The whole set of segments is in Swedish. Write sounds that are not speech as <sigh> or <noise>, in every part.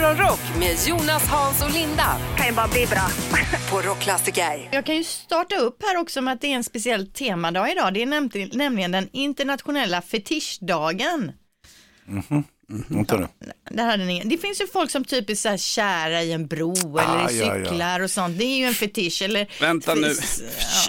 Morgonrock med Jonas, Hans och Linda kan ju bara bli bra. <laughs> på Rockklassiker. Jag kan ju starta upp här också med att det är en speciell temadag idag. Det är näm- nämligen den internationella fetischdagen. Vänta nu. Det, hade ni. det finns ju folk som typ är så här kära i en bro eller Ah, i ja, ja. cyklar och sånt. Det är ju en fetisch. Eller, Vänta nu,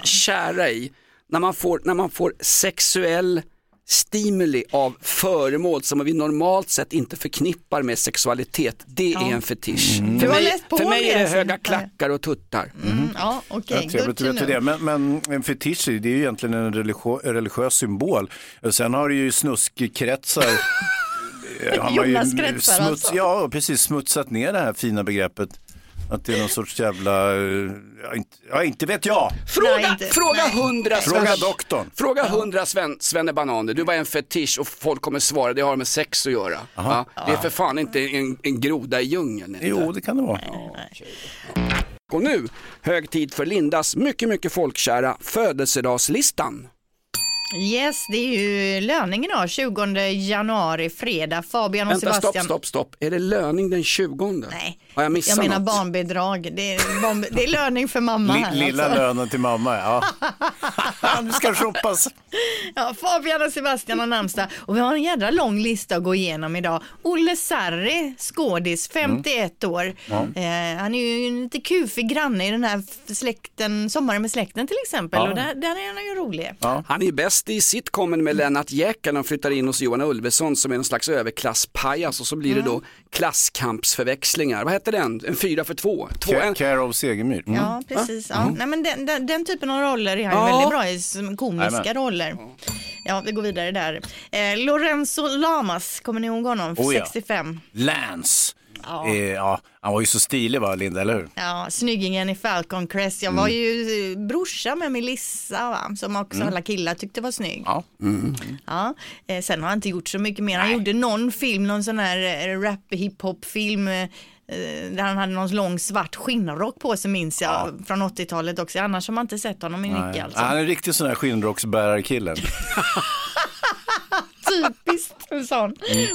kära i, när man, får, när man får sexuell stimuli av föremål som vi normalt sett inte förknippar med sexualitet, det är en fetisch. Du För mig, för mig är det höga klackar och tuttar. Mm, ja, okej. Ja, trevligt att veta det. Men, men en fetisch det är ju egentligen en religiö- religiös symbol. Och Sen har det ju snuskkretsar <laughs> eh, har man ju smuts, alltså. Ja, precis smutsat ner det här fina begreppet. Att det är någon sorts jävla, eh, ja inte, ja, inte vet jag. Fråga, Nej, inte- fråga hundra Fråga doktorn. Fråga hundra Sven, Svennebananer, du var en fetisch och folk kommer svara det har med sex att göra. Ja, det är för fan inte en, en groda i djungeln. inte. Jo, det kan det vara. Och nu, hög tid för Lindas mycket, mycket folkkära födelsedagslistan. Yes, det är ju löning idag, 20 januari, fredag. Fabian och Vänta, stopp, Sebastian. stopp, stopp. Är det löning den 20? Nej, Har jag missat jag menar något? barnbidrag. Det är, barn, det är löning för mamma Li, här. lilla alltså. lönen till mamma, ja. <laughs> nu ska shoppas. Ja, Fabian och Sebastian har namnsdag och vi har en jädra lång lista att gå igenom idag. Olle Sarri, skådis, 51 år. Eh, han är ju en lite kufig granne i den här släkten, Sommaren med släkten till exempel. Ja. Och där, där är han ju rolig. Han är ju bäst i sitcomen med Lennart Jäkel när de flyttar in hos Johan Ulveson som är en slags överklasspajas och så blir det då klasskampsförväxlingar. Vad heter den? En fyra för två? två en... Care of Segemyhr. Mm. Ja, precis. Ja. Nej, men den, den, den typen av roller är han Ja. väldigt bra i, som komiska Jajamän. roller. Ja, vi går vidare där. Eh, Lorenzo Lamas, kommer ni ihåg honom? Oh, ja. 65. Lance. Ja. Eh, ja, han var ju så stilig va, Linda, eller hur? Ja, snyggingen i Falcon Crest. Jag var ju eh, brorsa med Melissa va? som också alla killar tyckte var snygg. Ja. Ja. Eh, sen har han inte gjort så mycket mer. Han gjorde någon film, någon sån här eh, rap hiphop film eh, där han hade någon lång svart skinnrock på sig minns jag från 80-talet också. Annars har man inte sett honom i mycket alltså. Han är en riktig sån här skinnrocksbärarkille. <laughs> <laughs> Typiskt en sån.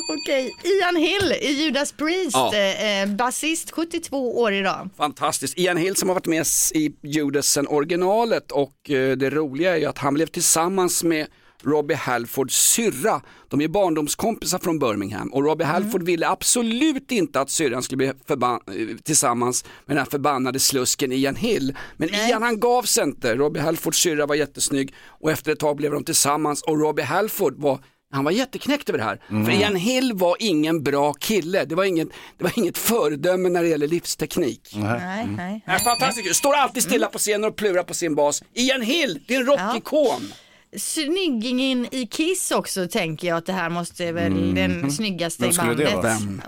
Okej, Ian Hill i Judas Priest, Ja. eh, eh, basist 72 år idag. Fantastiskt. Ian Hill som har varit med i Judas sen originalet och eh, det roliga är ju att han blev tillsammans med Robbie Halfords syrra. De är barndomskompisar från Birmingham och Robbie Halford ville absolut inte att syrran skulle bli eh, tillsammans med den här förbannade slusken Ian Hill. Men Nej. Ian han gav sig inte. Robbie Halfords syrra var jättesnygg och efter ett tag blev de tillsammans och Robbie Halford var han var jätteknäckt över det här. För Ian Hill var ingen bra kille. Det var inget, det var inget föredöme när det gäller livsteknik. Nej, nej. Ja, fantastiskt, står alltid stilla på scenen och plurar på sin bas. Ian Hill, det är en rockikon. Snyggingen i Kiss också tänker jag att det här måste väl den snyggaste i bandet. vara? Vem?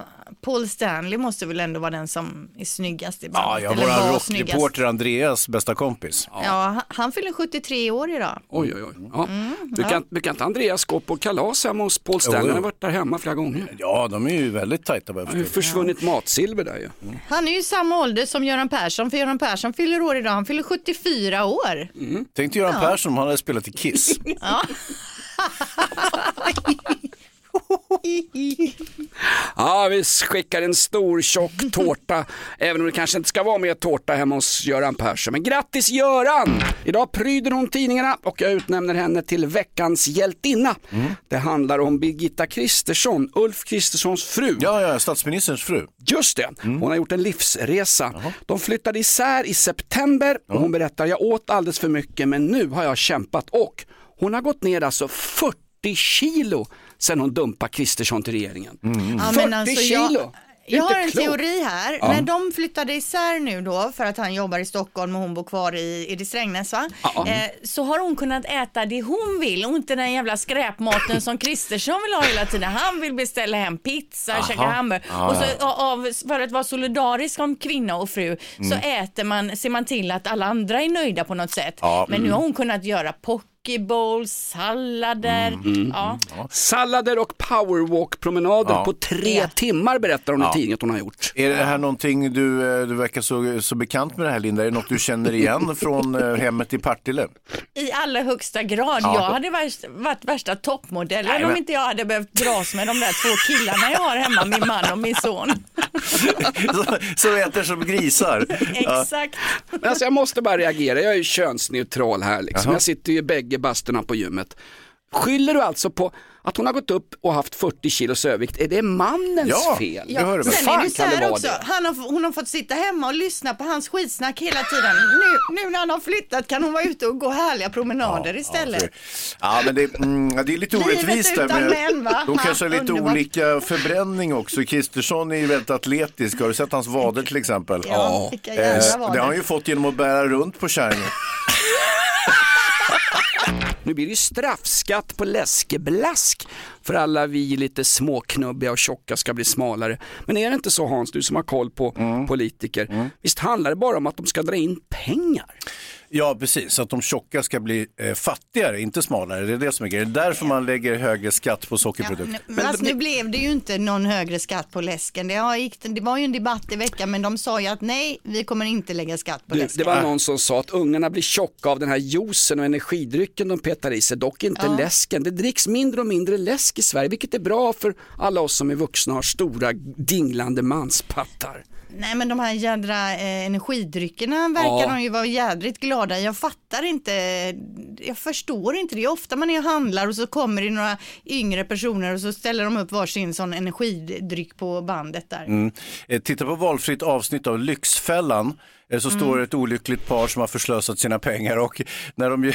Paul Stanley måste väl ändå vara den som är snyggast i Ja, bandet. ja, våran var snyggast. rockreporter Andreas bästa kompis. Ja, han- han fyller 73 år idag. Oj, oj, oj. Ja. Brukar, brukar inte Andreas gå på kalas hemma hos Paul Stanley? Han har varit där hemma flera gånger. Ja, de är ju väldigt tajta vad jag Det har ju förstår. försvunnit matsilver där ju. Han är ju samma ålder som Göran Persson, för Göran Persson fyller år idag. Han fyller 74 år. Tänk dig Göran Persson om han hade spelat i Kiss. <laughs> Ja, <laughs> vi skickar en stor tjock tårta, även om det kanske inte ska vara mer tårta hemma hos Göran Persson. Men grattis Göran! Idag pryder hon tidningarna och jag utnämner henne till veckans hjältinna. Det handlar om Birgitta Kristersson, Ulf Kristerssons fru. Ja, ja, statsministerns fru. Just det, hon har gjort en livsresa. De flyttade isär i september och hon berättar, jag åt alldeles för mycket men nu har jag kämpat och hon har gått ner alltså 40 kilo sen hon dumpade Kristersson till regeringen. Ja, 40 men alltså, kilo! jag, jag har en klokt. teori här. När de flyttade isär nu då, för att han jobbar i Stockholm och hon bor kvar i, det Strängnäs va? Ja. Eh, så har hon kunnat äta det hon vill och inte den jävla skräpmaten som Kristersson vill ha hela tiden. Han vill beställa hem pizza, käka hamburgare. Och så, av, för att vara solidarisk som kvinna och fru så äter man, ser man till att alla andra är nöjda på något sätt. Ja. Men nu har hon kunnat göra pokebowls, sallader. Ja. Sallader och powerwalk-promenader Ja. på tre Ja. timmar berättar hon i tidningen att hon har gjort. Är det här någonting du, eh, du verkar så, så bekant med det här Linda? Är det något du känner igen <laughs> från eh, hemmet i Partille? I allra högsta grad. Ja. Jag hade varit, varit värsta toppmodellen Nej, om men- inte jag hade behövt dras med de där två killarna jag har hemma, min man och min son. <laughs> som, som äter som grisar. <laughs> Ja. Exakt. Men alltså jag måste bara reagera, jag är ju könsneutral här liksom. Jaha. Jag sitter ju i bägge bastorna på gymmet. Skyller du alltså på att hon har gått upp och haft 40 kilos övervikt? Är det mannens Ja. fel? Ja, hör. Sen är det så det här också, det? han har, hon har fått sitta hemma och lyssna på hans skitsnack hela tiden. Nu, nu när han har flyttat kan hon vara ute och gå härliga promenader istället. Ja, men det, mm, det är lite orättvist där. utan med- män, va? De kanske har lite Underbart. olika förbränning också. Kristersson är ju väldigt atletisk. Har du sett hans vader till exempel? Ja, vilka Eh, jävla var det har han ju fått genom att bära runt på kärringen. Nu blir det ju straffskatt på läskeblask för alla vi lite småknubbiga och tjocka ska bli smalare. Men är det inte så Hans, du som har koll på Mm. politiker, visst handlar det bara om att de ska dra in pengar? Ja, precis. Så att de tjocka ska bli eh, fattigare, inte smalare. Det är det som är grejen. Det är därför man lägger högre skatt på Ja, sockerprodukter. nu, men alltså, nu blev det ju inte någon högre skatt på läsken. Det, har gick, det var ju en debatt i veckan men de sa ju att nej, vi kommer inte lägga skatt på Du, läsken. det var någon som sa att ungarna blir tjocka av den här juicen och energidrycken de petar i sig, dock inte Ja. läsken. Det dricks mindre och mindre läsk i Sverige, vilket är bra för alla oss som är vuxna och har stora dinglande manspattar. Nej men de här jädra eh, energidryckerna verkar Ja. de ju vara jädrigt glada. Jag fattar inte, jag förstår inte det. Det är ofta man är och handlar och så kommer det några yngre personer och så ställer de upp varsin sån energidryck på bandet där. Mm. Eh, Titta på valfritt avsnitt av Lyxfällan. Så står det ett olyckligt par som har förslösat sina pengar och när de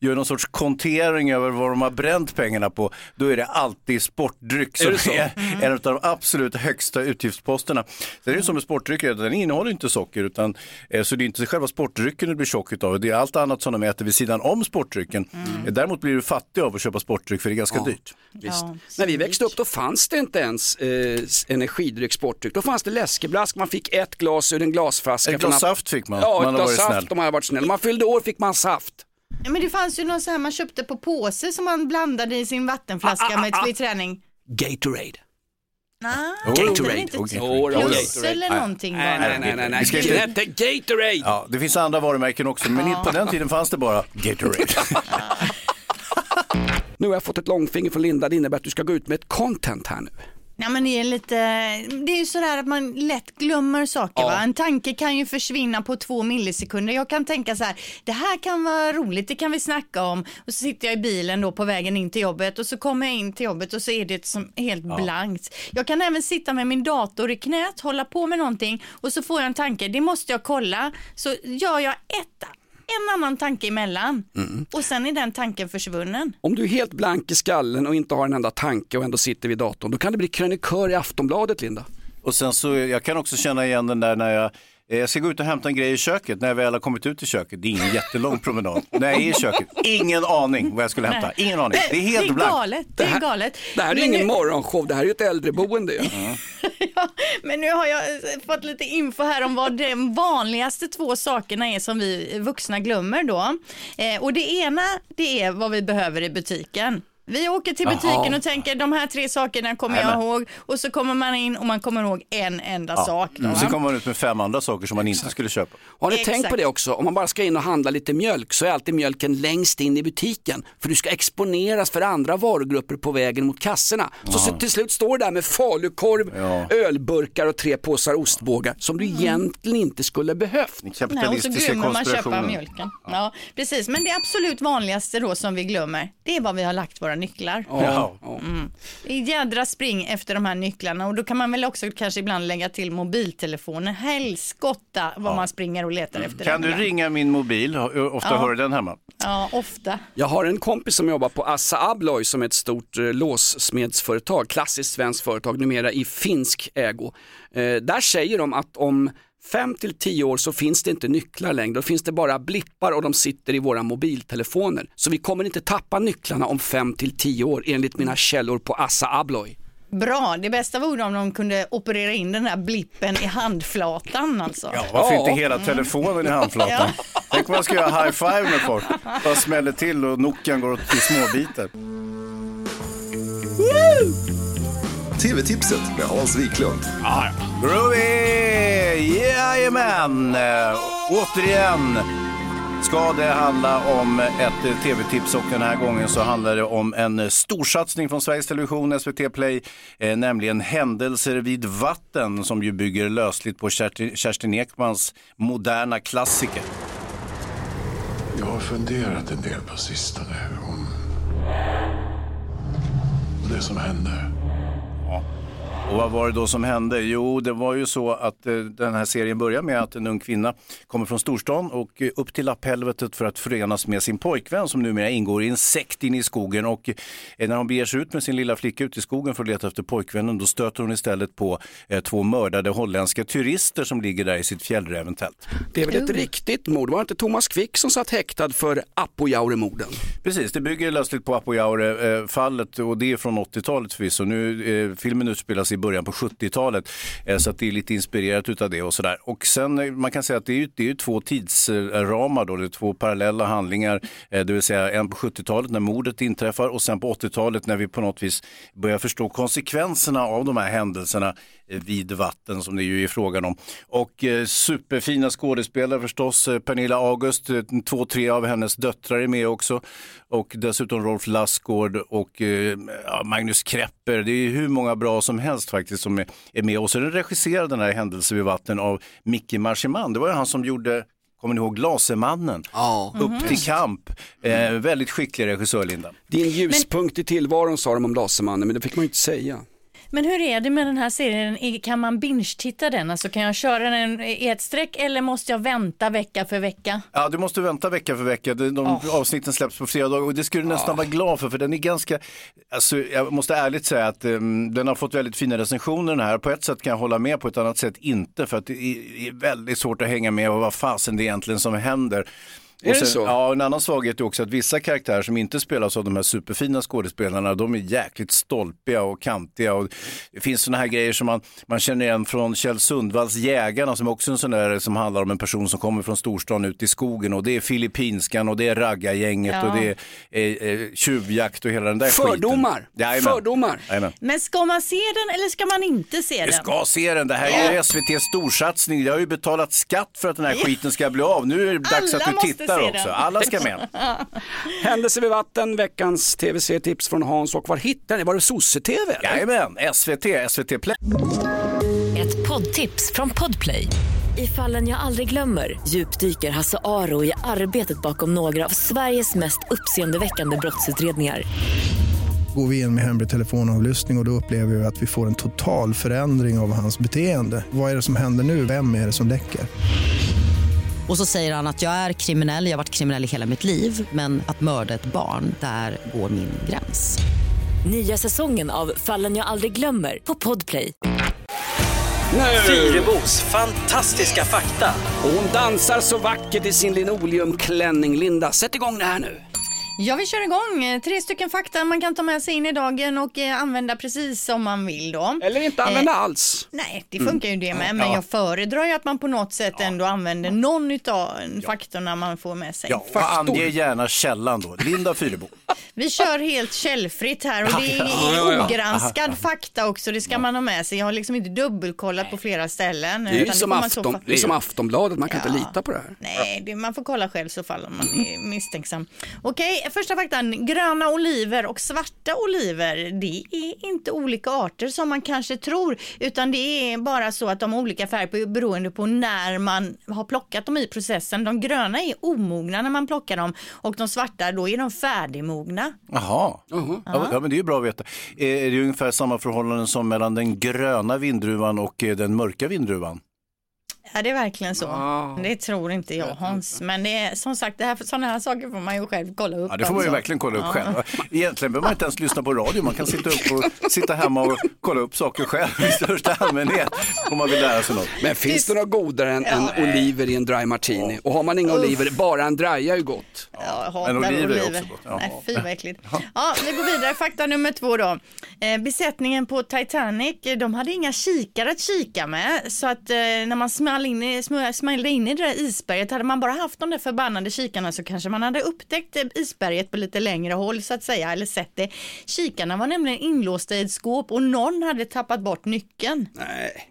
gör någon sorts kontering över vad de har bränt pengarna på, då är det alltid sportdryck som det så? är, en av de absolut högsta utgiftsposterna. Sen är det som med sportdrycker, den innehåller inte socker, utan, eh, så det är inte själva sportdrycken du blir tjock utav, det är allt annat som de äter vid sidan om sportdrycken. Eh, Däremot blir du fattig av att köpa sportdryck för det är ganska dyrt. Visst. Ja, När vi växte upp då fanns det inte ens eh, energidryck, sportdryck. Då fanns det läskeblask, man fick ett glas ur en glasflaska. Glas saft fick man, Ja, man har varit saft snäll. om man hade varit snäll. Om man fyllde år fick man saft. Ja, men det fanns ju någon så här man köpte på påse som man blandade i sin vattenflaska med vid träning. Gatorade. Nej, är Gatorade. inte plus Gatorade. eller någonting Nej, bara. nej, nej, nej, nej. Inte- hette Gatorade. Ja, det finns andra varumärken också, men på den tiden fanns det bara Gatorade. <laughs> Nu har jag fått ett långfinger från Linda, det innebär att du ska gå ut med ett content här nu. Ja, men det är lite, det är ju sådär att man lätt glömmer saker. Ja. Va? En tanke kan ju försvinna på två millisekunder. Jag kan tänka så här, det här kan vara roligt, det kan vi snacka om. Och så sitter jag i bilen då på vägen in till jobbet och så kommer jag in till jobbet och så är det som helt blankt. Jag kan även sitta med min dator i knät, hålla på med någonting och så får jag en tanke, det måste jag kolla. Så gör jag ett, en annan tanke emellan och sen är den tanken försvunnen. Om du är helt blank i skallen och inte har en enda tanke och ändå sitter vid datorn, då kan du bli krönikör i Aftonbladet, Linda. Och sen så, jag kan också känna igen den där när jag jag ska gå ut och hämta en grej i köket när jag väl har kommit ut i köket. Det är ingen jättelång promenad. När jag är i köket, ingen aning vad jag skulle hämta. Ingen aning. Det är det helt är blankt. galet. Det är galet. Det här är Men ingen nu- morgonshow, det här är ju ett äldreboende. ju. <laughs> Ja, men nu har jag eh, fått lite info här om vad de vanligaste två sakerna är som vi vuxna glömmer då. Eh, och det ena, det är vad vi behöver i butiken. Vi åker till butiken Jaha. och tänker de här tre sakerna kommer jag Jajamän. ihåg och så kommer man in och man kommer ihåg en enda sak. Då, Mm. Sen kommer man ut med fem andra saker som man inte skulle köpa. Har ni Exakt. tänkt på det också? Om man bara ska in och handla lite mjölk så är alltid mjölken längst in i butiken. För du ska exponeras för andra varugrupper på vägen mot kassorna. Så, så till slut står du där med falukorv, Ja. ölburkar och tre påsar ostbågar som du egentligen inte skulle behövt. Nej, och så glömmer man köpa mjölken. Ja, precis. Men det absolut vanligaste då som vi glömmer, det är var vi har lagt våra nycklar. Ja. Är jädra spring efter de här nycklarna och då kan man väl också kanske ibland lägga till mobiltelefonen. Helskotta vad man springer och letar efter Kan den. du ringa min mobil? Ofta Ja. hör du den hemma. Ja, ofta. Jag har en kompis som jobbar på Assa Abloy som är ett stort eh, låssmedsföretag, klassiskt svenskt företag, numera i finsk ägo. Eh, där säger de att om fem till tio år så finns det inte nycklar längre, då finns det bara blippar och de sitter i våra mobiltelefoner. Så vi kommer inte tappa nycklarna om fem till tio år enligt mina källor på Assa Abloy. Bra, det bästa vore om de kunde operera in den här blippen i handflatan alltså. Ja, varför Ja. inte hela telefonen i handflatan? Tänk om man ska göra high five med folk. Bara smäller till och Nokian går åt i småbitar. TV-tipset med Hans Wiklund. Groovy! Jajamän! Eh, återigen ska det handla om ett tv-tips och den här gången så handlar det om en storsatsning från Sveriges Television, SVT Play, eh, nämligen Händelser vid vatten som ju bygger lösligt på Kerstin, Kerstin Ekmans moderna klassiker. Jag har funderat en del på sistone om det som hände. Och vad var det då som hände? Jo, det var ju så att eh, den här serien börjar med att en ung kvinna kommer från storstan och eh, upp till lapphelvetet för att förenas med sin pojkvän som numera ingår i en sekt inne i skogen. Och eh, när hon beger sig ut med sin lilla flicka ut i skogen för att leta efter pojkvännen, då stöter hon istället på eh, två mördade holländska turister som ligger där i sitt fjällräventält. Det är väl ett riktigt mord, var det inte Thomas Quick som satt häktad för Apojaure-morden? Precis, det bygger lösligt på Apojaure-fallet och det är från 80-talet förvisso. Nu, eh, filmen utspelas i början på 70-talet eh, så att det är lite inspirerat utav det och sådär. Och sen eh, man kan säga att det är ju, det är ju två tidsramar då, det är två parallella handlingar, eh, det vill säga en på 70-talet när mordet inträffar och sen på 80-talet när vi på något vis börjar förstå konsekvenserna av de här händelserna vid vatten som det ju är frågan om. Och superfina skådespelare förstås, Pernilla August, två, tre av hennes döttrar är med också och dessutom Rolf Lassgård och Magnus Krepper. Det är hur många bra som helst faktiskt som är, är med. Och så den regisserad den här händelsen vid vatten av Micke Marchiman. Det var ju han som gjorde Kommer ni ihåg Lasermannen? Ja. Upp till kamp. Eh, väldigt skicklig regissör, Linda. Din ljuspunkt i tillvaron sa de om Lasermannen, men det fick man ju inte säga. Men hur är det med den här serien? Kan man binge-titta den? Alltså kan jag köra den i ett streck eller måste jag vänta vecka för vecka? Ja, du måste vänta vecka för vecka. De, de avsnitten släpps på fredag och det skulle du nästan vara glad för, för den är ganska, alltså, jag måste ärligt säga att um, den har fått väldigt fina recensioner den här. På ett sätt kan jag hålla med, på ett annat sätt inte, för att det är, är väldigt svårt att hänga med och vad fasen det är egentligen som händer. Är Och det sen, så? Ja, en annan svaghet är också att vissa karaktärer som inte spelas av de här superfina skådespelarna, de är jäkligt stolpiga och kantiga. Och det finns sådana här grejer som man, man känner igen från Kjell Sundvalls Jägarna, som också är en sån där som handlar om en person som kommer från storstan ut i skogen. Och det är Filippinskan och det är raggargänget Ja. och det är eh, eh, tjuvjakt och hela den där Fördomar. skiten. Jajamän. Fördomar. Jajamän. Men ska man se den eller ska man inte se Du den? ska se den, det här är ju SVTs storsatsning. Jag har ju betalat skatt för att den här skiten ska bli av. Nu är det dags Alla att du måste tittar också. Alla ska med. <laughs> Händelser vid vatten, veckans tv-tips från Hans och var hittar ni? Var det sosse-tv? Jajamän, SVT, SVT Play. Ett poddtips från Podplay. I fallen jag aldrig glömmer djupdyker Hasse Aro i arbetet bakom några av Sveriges mest uppseendeväckande brottsutredningar. Går vi in med hemlig telefonavlyssning och, och då upplever vi att vi får en total förändring av hans beteende. Vad är det som händer nu? Vem är det som läcker? Och så säger han att jag är kriminell, jag har varit kriminell i hela mitt liv men att mörda ett barn, där går min gräns. Nya säsongen av Fallen jag aldrig glömmer på Podplay. Nu! Fyrebos fantastiska fakta. Hon dansar så vackert i sin linoleumklänning. Linda, sätt igång det här nu. Ja, vi kör igång. Eh, Tre stycken fakta man kan ta med sig in i dagen och eh, använda precis som man vill då. Eller inte använda alls. Nej, det funkar ju det med, men jag föredrar ju att man på något sätt ändå använder någon utav faktorna man får med sig. Ja, och ange gärna källan då. Linda Fyrebo. <laughs> Vi kör helt källfritt här och det är ogranskad fakta också, det ska man ha med sig. Jag har liksom inte dubbelkollat på flera ställen. Det är ju utan som, får man så afton, fa- det är som Aftonbladet, man kan Ja. inte lita på det här. Nej, det, man får kolla själv så fall om man är misstänksam. Okej, första faktan. Gröna oliver och svarta oliver, det är inte olika arter som man kanske tror, utan det är bara så att de har olika färg beroende på när man har plockat dem i processen. De gröna är omogna när man plockar dem och de svarta, då är de färdigmogna. Jaha, ja, ja, men det är ju bra att veta. Är är det ungefär samma förhållanden som mellan den gröna vindruvan och eh, den mörka vindruvan? Ja, det är verkligen så. Ah. Det tror inte jag Hans, men det är som sagt, det här, sådana här saker får man ju själv kolla upp. Ja, det får man ju alltså. verkligen kolla upp själv. Egentligen behöver man inte ens lyssna på radio, man kan sitta, upp och, sitta hemma och kolla upp saker själv i största allmänhet om man vill lära sig något. Men finns det något godare än, än oliver i en dry martini? Och har man inga oliver, bara en dry är ju gott. Ja, Men oliver oliver. är också gott. Ja. Nej, fy vad äckligt. Ja, vi går vidare. Fakta nummer två då. Eh, besättningen på Titanic, eh, de hade inga kikare att kika med. Så att eh, när man small in, smällde in i det där isberget, hade man bara haft de där förbannade kikarna så kanske man hade upptäckt isberget på lite längre håll så att säga, eller sett det. Kikarna var nämligen inlåsta i ett skåp och någon hade tappat bort nyckeln. Nej.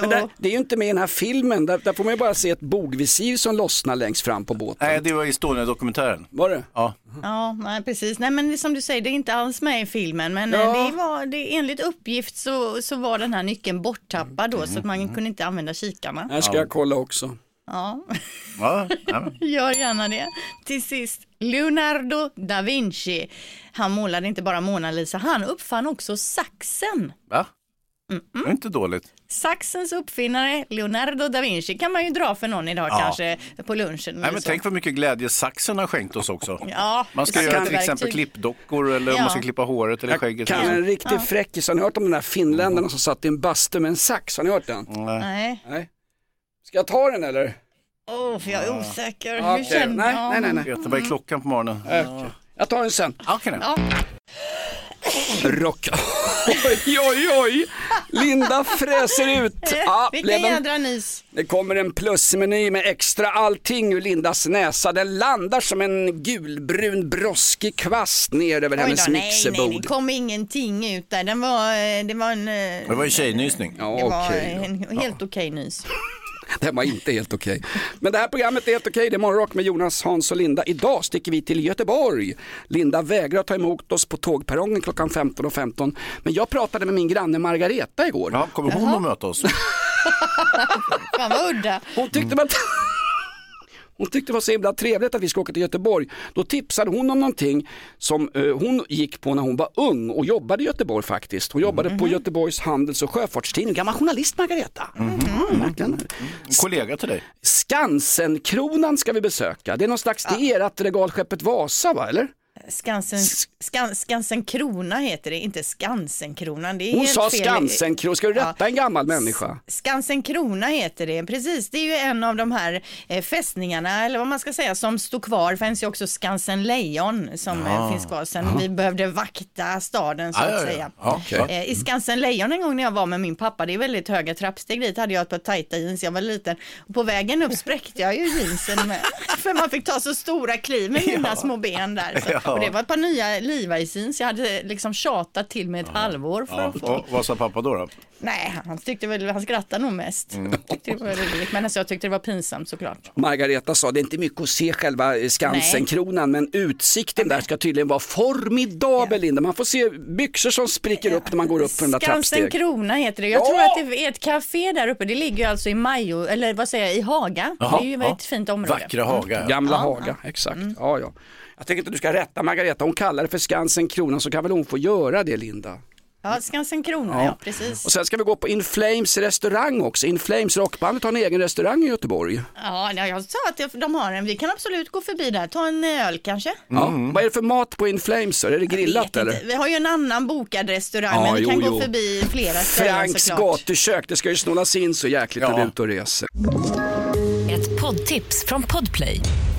Men det, och- det är ju inte med i den här filmen, där, där får man ju bara se ett bogvisir som lossnar längst fram på båten. Nej, det var Estonia-dokumentären. Var det? Ja. Ja, nej, precis. Nej, men det, är som du säger, det är inte alls med i filmen. Men Ja. eh, det var, det, enligt uppgift så, så var den här nyckeln borttappad då, så att man kunde inte använda kikarna. Här ska jag kolla också. Ja, Ja, ja. <laughs> gör gärna det. Till sist, Leonardo da Vinci. Han målade inte bara Mona Lisa, han uppfann också saxen. Va? Det är inte dåligt. Saxens uppfinnare, Leonardo da Vinci, kan man ju dra för någon idag Ja. kanske på lunchen. Nej, men så. tänk vad mycket glädje saxen har skänkt oss också. Ja, Man ska göra till exempel klippdockor eller om Ja. man ska klippa håret eller skägget. kan en riktig fräckis, har ni hört om den där finländarna som satt i en bastu med en sax? Har ni hört den? Nej, Nej. Ska jag ta den eller? oh, jag är osäker. Okej. Hur känner Nej, nej, nej. Vet vad är klockan på morgonen? Okej. Jag tar den sen. Då. Ja. Rock. Oj, oj, oj. Linda fräser ut. Ja, Vilken blev en- jädra nys. Det kommer en plusmeny med extra allting ur Lindas näsa. Den landar som en gulbrun broskig kvast ner över Oj hennes då, nej, nej, mixerbord. det kom ingenting ut där. Den var, eh, det var en... eh, Det var en tjejnysning. Ja, Det var okej då. en helt okej nys. <laughs> Den var inte helt okej. Men det här programmet är helt okej. Det är Morgonrock med Jonas, Hans och Linda. Idag sticker vi till Göteborg. Linda vägrar ta emot oss på tågperrongen klockan 15.15. Men jag pratade med min granne Margareta igår. Ja, kommer hon att möta oss? <laughs> Fan vad udda. Hon tyckte, var... hon tyckte det var så himla trevligt att vi skulle åka till Göteborg. Då tipsade hon om någonting som eh, hon gick på när hon var ung och jobbade i Göteborg faktiskt. Hon jobbade Mhm. på Göteborgs Handels och Sjöfartstidning. Gammal journalist Margareta. Mm, verkligen. Kollega till dig. Skansenkronan ska vi besöka. Det är någon slags, det är ert regalskeppet Vasa va, eller? Skansen, skan, Skansen Krona heter det, inte Skansenkronan. Det är Hon sa fel. Skansenkronan, ska du rätta Ja. en gammal människa? Skansen Krona heter det, precis. Det är ju en av de här eh, fästningarna, eller vad man ska säga, som stod kvar. Det finns ju också Skansen Lejon som eh, finns kvar sen vi behövde vakta staden så Ja, att ja, ja. säga. Ja, okej. Eh, I Skansen Lejon en gång när jag var med min pappa, det är väldigt höga trappsteg dit, hade jag ett par tajta jeans, jag var liten. Och på vägen upp spräckte jag ju jeansen med, <laughs> för man fick ta så stora kliv med mina små ben där. Så. <laughs> Och det var ett par nya Levi's jeans, jag hade liksom tjatat till med ett halvår för Ja. att få. Och vad sa pappa då? då? Nej, han tyckte väl, han skrattade nog mest. Mm. Tyckte det var roligt, men alltså, jag tyckte det var pinsamt såklart. Margareta sa det är inte mycket att se själva eh, Skansenkronan men utsikten där ska tydligen vara formidabel Linda. Man får se byxor som spricker upp när man går upp för den där Skansen trappsteg. Krona heter det. Jag Ja! tror att det är ett café där uppe. Det ligger ju alltså i Majo, eller vad säger jag, i Haga. Jaha, det är ju ja. ett fint område. Vackra Haga. Gamla Haga, exakt. Ja, ja. Jag tänker inte att du ska rätta Margareta, hon kallar det för Skansenkronan så kan väl hon få göra det Linda. Ja, Skansen Krona, ja, precis. Och sen ska vi gå på In Flames restaurang också. In Flames rockbandet har en egen restaurang i Göteborg. Ja, jag sa att de har en. Vi kan absolut gå förbi där, ta en öl kanske. Ja. Vad är det för mat på In Flames? Är det grillat eller? inte. Vi har ju en annan bokad restaurang, Ja, men vi jo, kan jo. gå förbi flera ställen Franks såklart. gatukök, det ska ju snålas in så jäkligt när Ja. du är ute och reser. Ett poddtips från Podplay.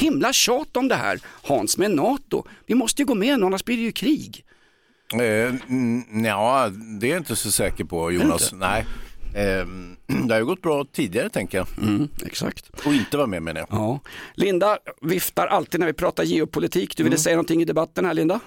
Himla tjat om det här, Hans med NATO. Vi måste ju gå med nu, annars blir det ju krig. Eh, mm, ja, det är jag inte så säker på Jonas. Nej. Eh, <clears throat> det har ju gått bra tidigare tänker jag. Mm, exakt. Och inte vara med menar jag. Ja. Linda viftar alltid när vi pratar geopolitik. Du ville säga någonting i debatten här Linda?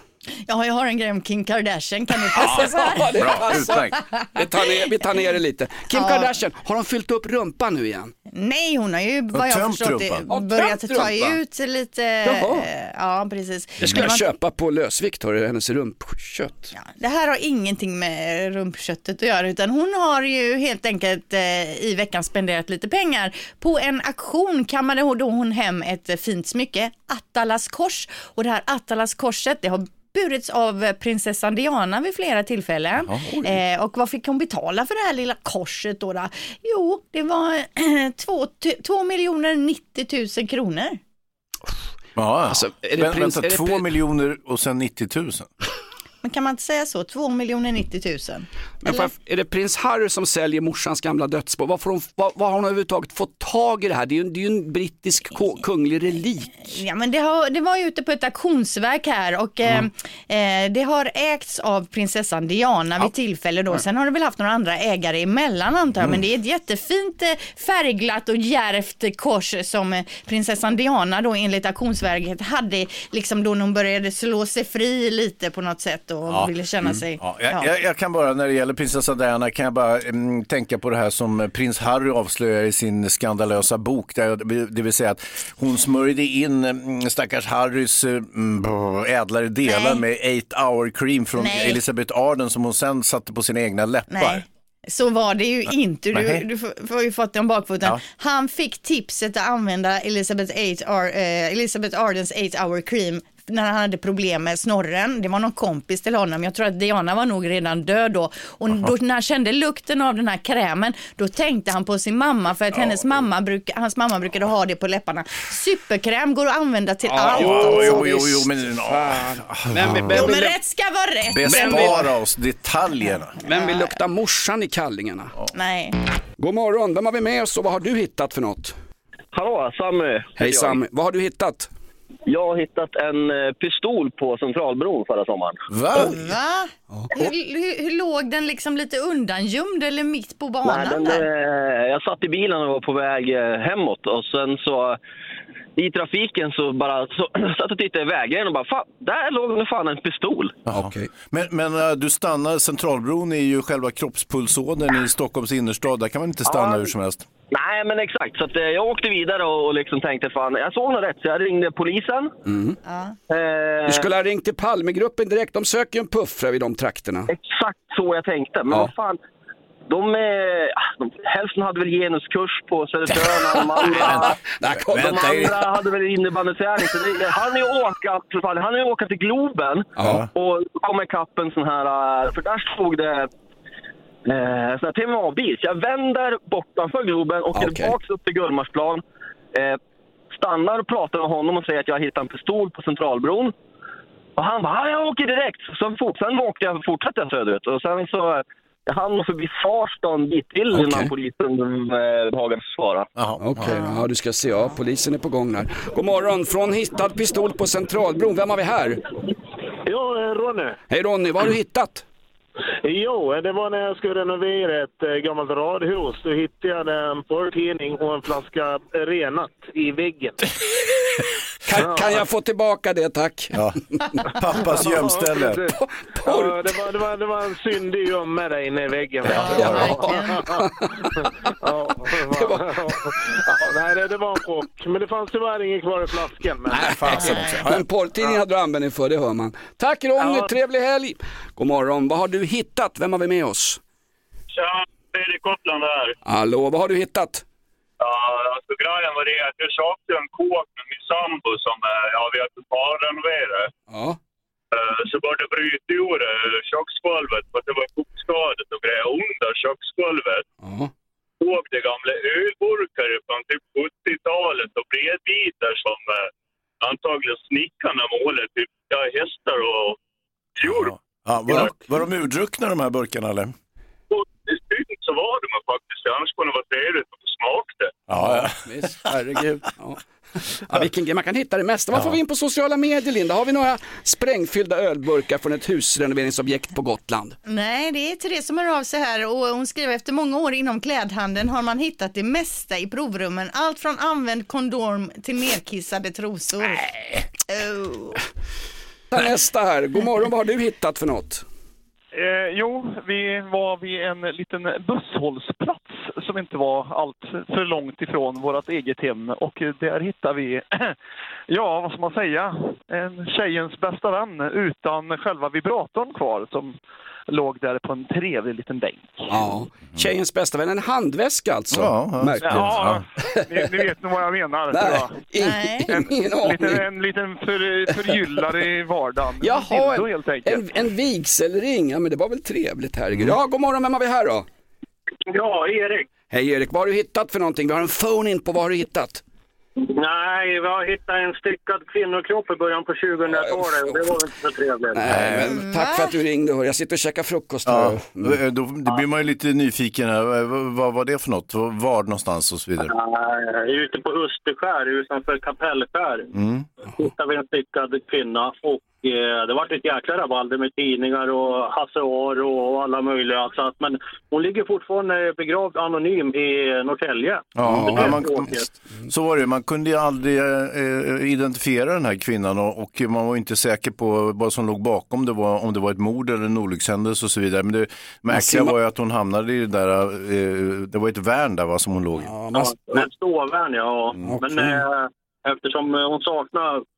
Ja, jag har en grej om Kim Kardashian, kan du passa så här? det Bra, utmärkt. Vi tar, ner, vi tar ner det lite. Kim Ja. Kardashian, har de fyllt upp rumpan nu igen? Nej, hon har ju vad jag förstått. Ja, det, börjat ta ut lite. Jaha. Ja, precis. Det ska Men jag man- köpa på lösvikt, hör du, hennes rumpkött. Ja, det här har ingenting med rumpköttet att göra utan hon har ju helt enkelt eh, i veckan spenderat lite pengar. På en auktion kammade hon då hon hem ett eh, fint smycke, Attalas kors. Och det här Attalas korset det har burits av prinsessan Diana vid flera tillfällen. eh, och vad fick hon betala för det här lilla korset då? då? Jo, det var eh, <clears throat> två, tu- två miljoner 90 000 kronor. Ja, Alltså, är det Vä- prins- vänta, är det två pri- miljoner och sen 90 000. Men kan man inte säga så? 2 miljoner 90 000. Men jag, är det prins Harry som säljer morsans gamla dödsbo? Vad, får hon, vad, vad har hon överhuvudtaget fått tag i det här? Det är ju, det är ju en brittisk kunglig relik. Ja, men det, har, det var ju ute på ett auktionsverk här och eh, eh, det har ägts av prinsessan Diana vid tillfälle då. Sen har det väl haft några andra ägare emellan antar jag. Men det är ett jättefint eh, färgglatt och djärvt kors som eh, prinsessan Diana då enligt auktionsverket hade liksom då när hon började slå sig fri lite på något sätt och ville känna sig. Ja, jag, jag, jag kan bara, när det gäller prinsessa Diana, kan jag bara mm, tänka på det här som prins Harry avslöjar i sin skandalösa bok. Där, det vill säga att hon smörjde in mm, stackars Harrys mm, brr, ädlare delar Nej. med 8 hour cream från Nej. Elizabeth Arden som hon sen satte på sina egna läppar. Nej. Så var det ju inte. Du, du får får ju fått den bakfoten. Ja. Han fick tipset att använda Elizabeth, 8 Ar, eh, Elizabeth Ardens 8 hour cream när han hade problem med snorren. Det var någon kompis till honom. Jag tror att Diana var nog redan död då. Och då, när han kände lukten av den här krämen, då tänkte han på sin mamma för att hennes mamma bruk, hans mamma brukade ha det på läpparna. Superkräm går att använda till allt. Jo, alltså. jo, jo, jo, men vill- vem, Jo, men rätt ska vara rätt. bespara oss detaljerna. vem vill lukta morsan i kallingarna? Nej. God morgon, vem har vi med oss och vad har du hittat för något? Hallå, Sammy. Hej jag. Sam, vad har du hittat? Jag har hittat en eh, pistol på Centralbron förra sommaren. Va? Va? Hur, hur, hur låg den liksom lite undangömd eller mitt på banan Nej, den, där? eh, jag satt i bilen och var på väg eh, hemåt och sen så i trafiken så bara så, <clears throat> satt och tittade i vägen och bara fan, där låg det fan en pistol. Okej. Men, men äh, du stannar, Centralbron är ju själva kroppspulsådern i Stockholms innerstad. Där kan man inte stanna Ja. hur som helst. Nej, men exakt. Så att, eh, jag åkte vidare och, och liksom tänkte fan, jag såg något rätt så jag ringde polisen. Eh, Du skulle ha ringt till Palmegruppen direkt, de söker ju en puffra i de trakterna. Exakt så jag tänkte. Men Ja. vad fan. De, eh, de, hälften hade väl genuskurs på Södertörn och de andra, <laughs> kom de andra hade väl det, han är ju åka, han är till Globen Ja. och komma ikapp en sån här, eh, för där stod det eh, sån här TMA-bil. Så jag vänder bortanför Globen, åker Okej. tillbaks upp till Gullmarsplan, eh, stannar och pratar med honom och säger att jag har hittat en pistol på Centralbron. Och han bara, "Ja, jag åker direkt. Så fort, sen åkte jag, fortsatte jag söderut. Och sen så hann förbi Farsta en bit till Okej. innan polisen eh, behagade svara. Jaha. Okej, ja du ska se, ja polisen är på gång där. God morgon, från hittad pistol på Centralbron, vem har vi här? Ja, eh, Ronny. Hej Ronny, vad har du hittat? Jo, det var när jag skulle renovera ett eh, gammalt radhus. Då hittade jag en porrtidning och en flaska renat i väggen. <laughs> Kan, kan jag få tillbaka det tack? Ja. Pappas gömställe. Det, ja, det, var, det, var, det var en syndig gömme där inne i väggen. Ja, ja, ja, det var, ja, nej, det, det var en chock. Men det fanns tyvärr inget kvar i flaskan. Men... Också. Ja, Men porrtidning hade du användning för, det hör man. Tack Ronny, Ja. trevlig helg! God morgon, vad har du hittat? Vem har vi med oss? Tja, Fredrik Koppland här. Hallå, vad har du hittat? Ja, alltså grejen var det att jag köpte en kåk med min sambo som eh, ja, vi har totalrenoverat. Ja. Eh, Så började det bryta ur eh, köksgolvet för att det var kokskadat och grejer under köksgolvet. ja. Såg det gamla ölburkar från typ 70-talet och bredbitar som antagligen snickarna målade typ ja, hästar och fjol. Ja, var, de, var de urdruckna de här burkarna eller? Och i stund så var de faktiskt, annars kunde det vara trevligt att få smaka det. Ja, ja. Visst, herregud. Ja. Ja, vilken grej, man kan hitta det mesta. Vad får vi in på sociala medier Linda? Har vi några sprängfyllda ölburkar från ett husrenoveringsobjekt på Gotland? Nej, det är Therese som hör av sig här och hon skriver efter många år inom klädhandeln har man hittat det mesta i provrummen. Allt från använd kondom till nedkissade trosor. Oh. Ta Nästa här, god morgon, vad har du hittat för något? Eh, jo, vi var vid en liten busshållplats som inte var allt för långt ifrån vårt eget hem och där hittade vi, <clears throat> ja vad ska man säga, en tjejens bästa vän utan själva vibratorn kvar som låg där på en trevlig liten bänk. Ja, tjejens bästa vän, en handväska alltså. Ja, ja. Ja, ni, ni vet nog vad jag menar. Nej, jag. Ing- ingen En liten, en liten för, förgyllare i vardagen. Jaha, Dildo, helt en, enkelt. en, en vigselring, ja men det var väl trevligt herregud. Ja, god morgon, vem har vi här då? Ja, Erik. Hej Erik, vad har du hittat för någonting? Vi har en phone in på vad har du hittat? Nej, vi har hittat en styckad kvinnokropp i början på 2000-talet och det var inte så trevligt. Nej, men tack för att du ringde. Jag sitter och käkar frukost. Ja, här. då, då blir man ju lite nyfiken här. Vad, vad var det för något? Var någonstans och så vidare? Nej, ute på Österskär utanför Kapellskär Mm. hittade vi en styckad kvinna och eh, det var ett jäkla rabalder med tidningar och Hasse Aro och alla möjliga. Så att, men hon ligger fortfarande begravd anonym i Norrtälje. Ja, ja, man, så var det. Man kunde ju aldrig eh, identifiera den här kvinnan och, och man var inte säker på vad som låg bakom. Det var, om det var ett mord eller en olyckshändelse och så vidare. Men det märkliga var ju att hon hamnade i det där, eh, det var ett värn där va, som hon låg i. Ja, ett ståvärn, ja. Mm, Men okej. eh, eftersom eh, hon saknar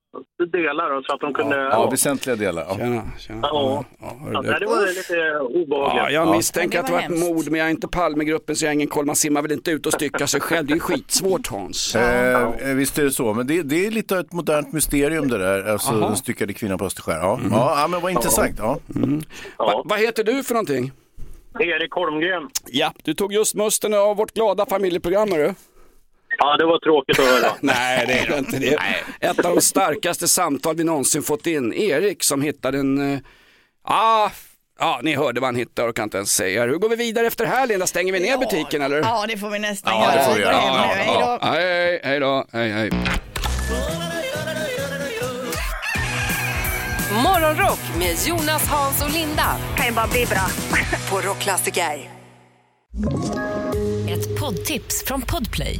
delar då, så att hon kunde... Ja, Ja, väsentliga delar. Ja. tjena, tjena. Ja. Ja, Ja, det- det var lite obehagligt. Ja, jag misstänker Ja, att det var ett mord, men jag är inte Palmegruppen så jag är ingen koll. Man simmar väl inte ut och styckar sig själv. Det är ju skitsvårt Hans. Eh, visst är det så, men det, det är lite av ett modernt mysterium det där, alltså Aha. den styckade kvinnan på Österskär. Ja, ja, ja men vad intressant. Ja. Va, vad heter du för någonting? Erik Holmgren. Ja, du tog just musten av vårt glada familjeprogram du. Ja, det var tråkigt att höra. <laughs> Nej, det är det inte. Det är ett av de starkaste samtal vi någonsin fått in. Erik som hittade en... eh, Ah, ja, ni hörde vad han hittade och kan inte ens säga. Hur går vi vidare efter det här Linda? Stänger vi ner butiken eller? Ja, det får vi nästan Ja, det göra. får vi göra. hem nu. Hej då. Hej, hej då, hej, hej. Morgonrock med Jonas, Hans och Linda. kan ju bara bli bra. På Rockklassiker. Ett poddtips från Podplay.